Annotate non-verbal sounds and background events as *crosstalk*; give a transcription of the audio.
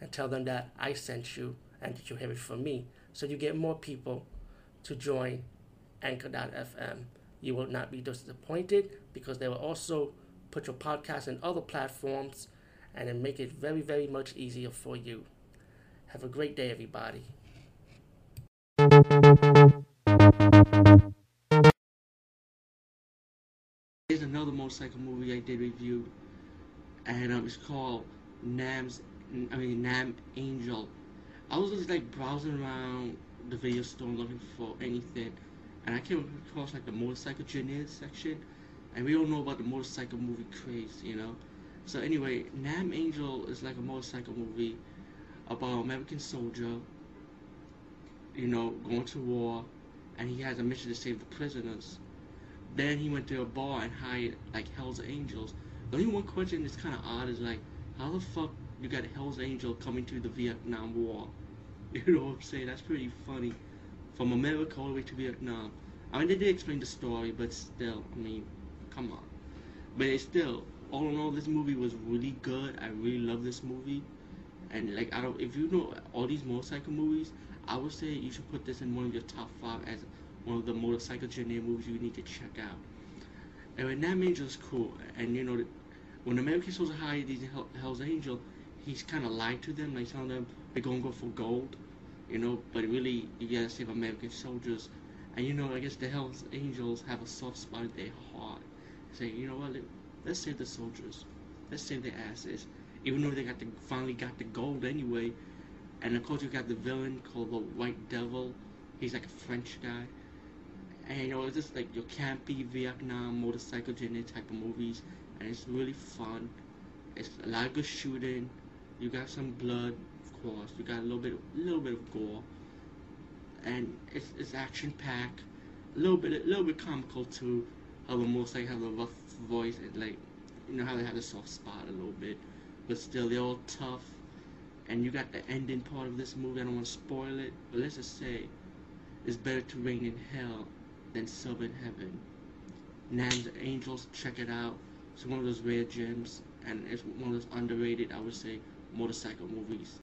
and tell them that I sent you and that you have it from me. So you get more people to join Anchor.fm. You will not be disappointed because they will also put your podcast in other platforms and then make it very, very much easier for you. Have a great day, everybody. Here's another motorcycle movie I did review, and um, it's called Nam's I mean Nam Angel. I was just like browsing around the video store looking for anything, and I came across like the motorcycle genres section, and we all know about the motorcycle movie craze, you know. So anyway, Nam Angel is like a motorcycle movie about an American soldier, you know, going to war, and he has a mission to save the prisoners. Then he went to a bar and hired like Hell's Angels. The only one question that's kind of odd is like, how the fuck you got Hell's Angel coming to the Vietnam War. *laughs* You know what I'm saying? That's pretty funny. From America all the way to Vietnam. I mean, they did explain the story, but still, I mean, come on. But it's still, all in all, this movie was really good. I really love this movie. And like, I don't, if you know all these motorcycle movies, I would say you should put this in one of your top five as one of the motorcycle genre movies you need to check out. And when that is cool, and you know, when American Soldier hired these Hell's Angel, he's kind of lied to them, like telling them they're gonna go for gold, you know. But really, you gotta save American soldiers. And you know, I guess the Hell's Angels have a soft spot in their heart. Say, you know what? Let's save the soldiers. Let's save their asses. Even though they got the finally got the gold anyway. And of course, you got the villain called the White Devil. He's like a French guy. And you know, it's just like your campy Vietnam motorcycle genre type of movies, and it's really fun. It's a lot of good shooting. You got some blood, of course. You got a little bit, little bit of gore, and it's it's action packed. A little bit, a little bit comical too. How the most like have a rough voice and like, you know how they have a soft spot a little bit, but still they're all tough. And you got the ending part of this movie. I don't want to spoil it, but let's just say, it's better to reign in hell than serve in heaven. Nam's Angels, check it out. It's one of those rare gems, and it's one of those underrated, I would say, motorcycle movies.